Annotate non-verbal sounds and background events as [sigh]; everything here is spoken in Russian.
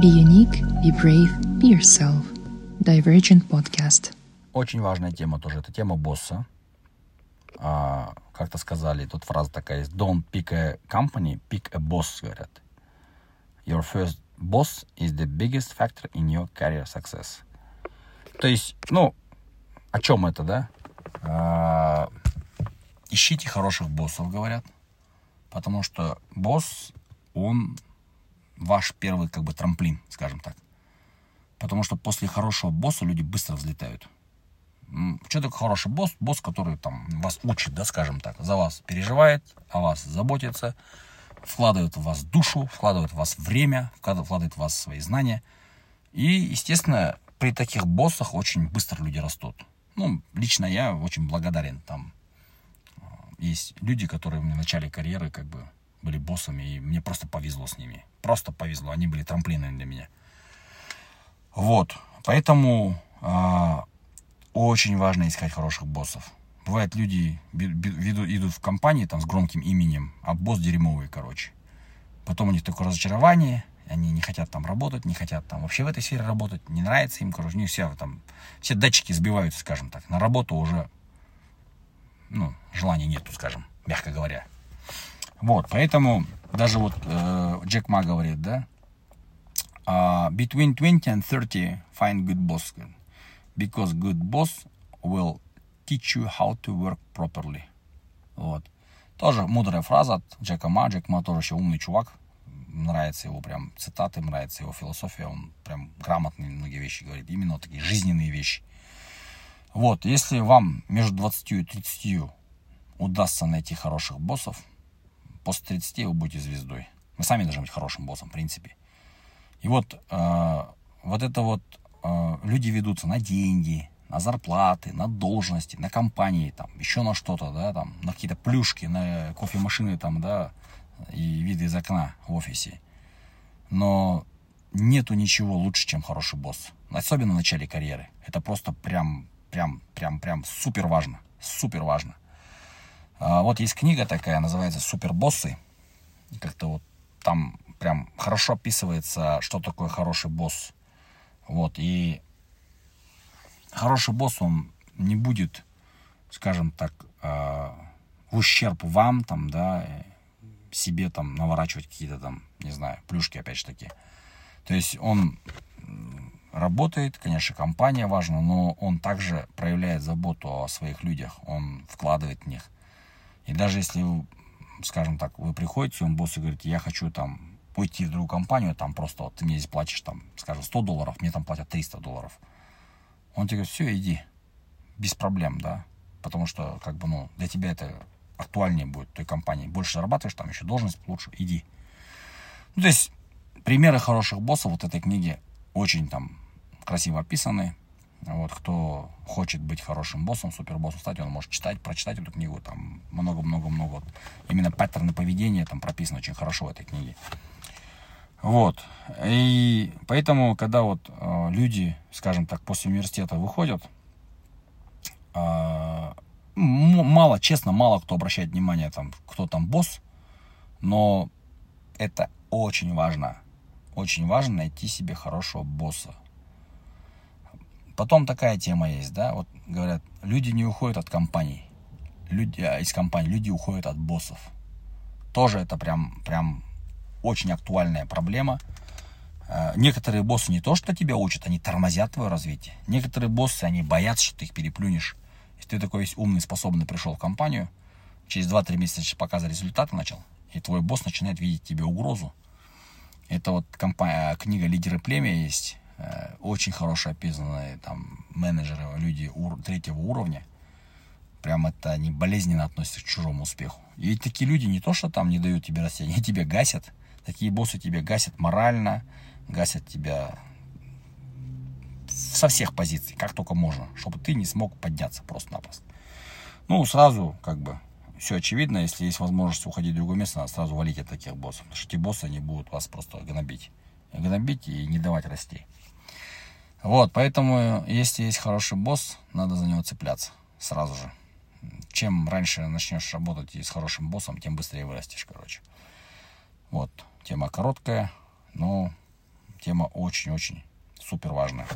Be unique, be brave, be yourself. Divergent Podcast. Очень важная тема тоже. Это тема босса. А, как-то сказали, тут фраза такая есть. Don't pick a company, pick a boss, говорят. Your first boss is the biggest factor in your career success. То есть, ну, о чем это, да? А, ищите хороших боссов, говорят. Потому что босс, он ваш первый как бы трамплин, скажем так. Потому что после хорошего босса люди быстро взлетают. Что такое хороший босс? Босс, который там вас учит, да, скажем так, за вас переживает, о вас заботится, вкладывает в вас душу, вкладывает в вас время, вкладывает в вас свои знания. И, естественно, при таких боссах очень быстро люди растут. Ну, лично я очень благодарен. Там э, есть люди, которые в начале карьеры как бы были боссами, и мне просто повезло с ними. Просто повезло. Они были трамплинами для меня. Вот. Поэтому э, очень важно искать хороших боссов. Бывает, люди идут в компании там, с громким именем, а босс дерьмовый, короче. Потом у них такое разочарование, они не хотят там работать, не хотят там вообще в этой сфере работать, не нравится им, короче, у них все там, все датчики сбиваются, скажем так. На работу уже, ну, желания нету, скажем, мягко говоря. Вот, поэтому даже вот э, Джек Ма говорит, да, uh, between 20 and 30 find good boss, because good boss will teach you how to work properly. Вот. Тоже мудрая фраза от Джека Ма. Джек Ма тоже еще умный чувак. Нравится его прям цитаты, нравится его философия. Он прям грамотные многие вещи говорит. Именно вот такие жизненные вещи. Вот, если вам между 20 и 30 удастся найти хороших боссов, после 30 вы будете звездой. Вы сами должны быть хорошим боссом, в принципе. И вот, э, вот это вот э, люди ведутся на деньги, на зарплаты, на должности, на компании, там, еще на что-то, да, там, на какие-то плюшки, на кофемашины, там, да, и виды из окна в офисе. Но нету ничего лучше, чем хороший босс. Особенно в начале карьеры. Это просто прям, прям, прям, прям супер важно. Супер важно. А, вот есть книга такая, называется «Супербоссы». Как-то вот там прям хорошо описывается, что такое хороший босс. Вот, и хороший босс, он не будет, скажем так, а, в ущерб вам, там, да, себе там наворачивать какие-то там, не знаю, плюшки, опять же таки. То есть он работает, конечно, компания важна, но он также проявляет заботу о своих людях, он вкладывает в них. И даже если, скажем так, вы приходите, своему боссу и говорите, я хочу там уйти в другую компанию, там просто вот ты мне здесь платишь там, скажем, 100 долларов, мне там платят 300 долларов. Он тебе говорит, все, иди, без проблем, да, потому что, как бы, ну, для тебя это актуальнее будет той компании. Больше зарабатываешь, там еще должность лучше, иди. Ну, то есть, примеры хороших боссов вот этой книги очень там красиво описаны. Вот, кто хочет быть хорошим боссом, супербоссом стать, он может читать, прочитать эту книгу, там много-много-много. Вот, именно паттерны поведения там прописаны очень хорошо в этой книге. Вот. И поэтому, когда вот э, люди, скажем так, после университета выходят, э, мало, честно, мало кто обращает внимание, там, кто там босс, но это очень важно. Очень важно найти себе хорошего босса. Потом такая тема есть, да, вот говорят, люди не уходят от компаний, люди, а, из компаний, люди уходят от боссов. Тоже это прям, прям очень актуальная проблема. А, некоторые боссы не то, что тебя учат, они тормозят твое развитие. Некоторые боссы, они боятся, что ты их переплюнешь. Если ты такой весь умный, способный пришел в компанию, через 2-3 месяца показывать результаты начал, и твой босс начинает видеть тебе угрозу. Это вот компания, книга «Лидеры племя» есть. Э, очень хорошо описанные там менеджеры, люди ур, третьего уровня, прям это они болезненно относятся к чужому успеху. И такие люди не то, что там не дают тебе расти, [laughs] они тебя гасят. Такие боссы тебя гасят морально, гасят тебя со всех позиций, как только можно, чтобы ты не смог подняться просто-напросто. Ну, сразу, как бы, все очевидно, если есть возможность уходить в другое место, надо сразу валить от таких боссов. Потому что эти боссы, они будут вас просто гнобить. Гнобить и не давать расти. Вот, поэтому, если есть хороший босс, надо за него цепляться сразу же. Чем раньше начнешь работать с хорошим боссом, тем быстрее вырастешь, короче. Вот, тема короткая, но Тема очень-очень супер важная.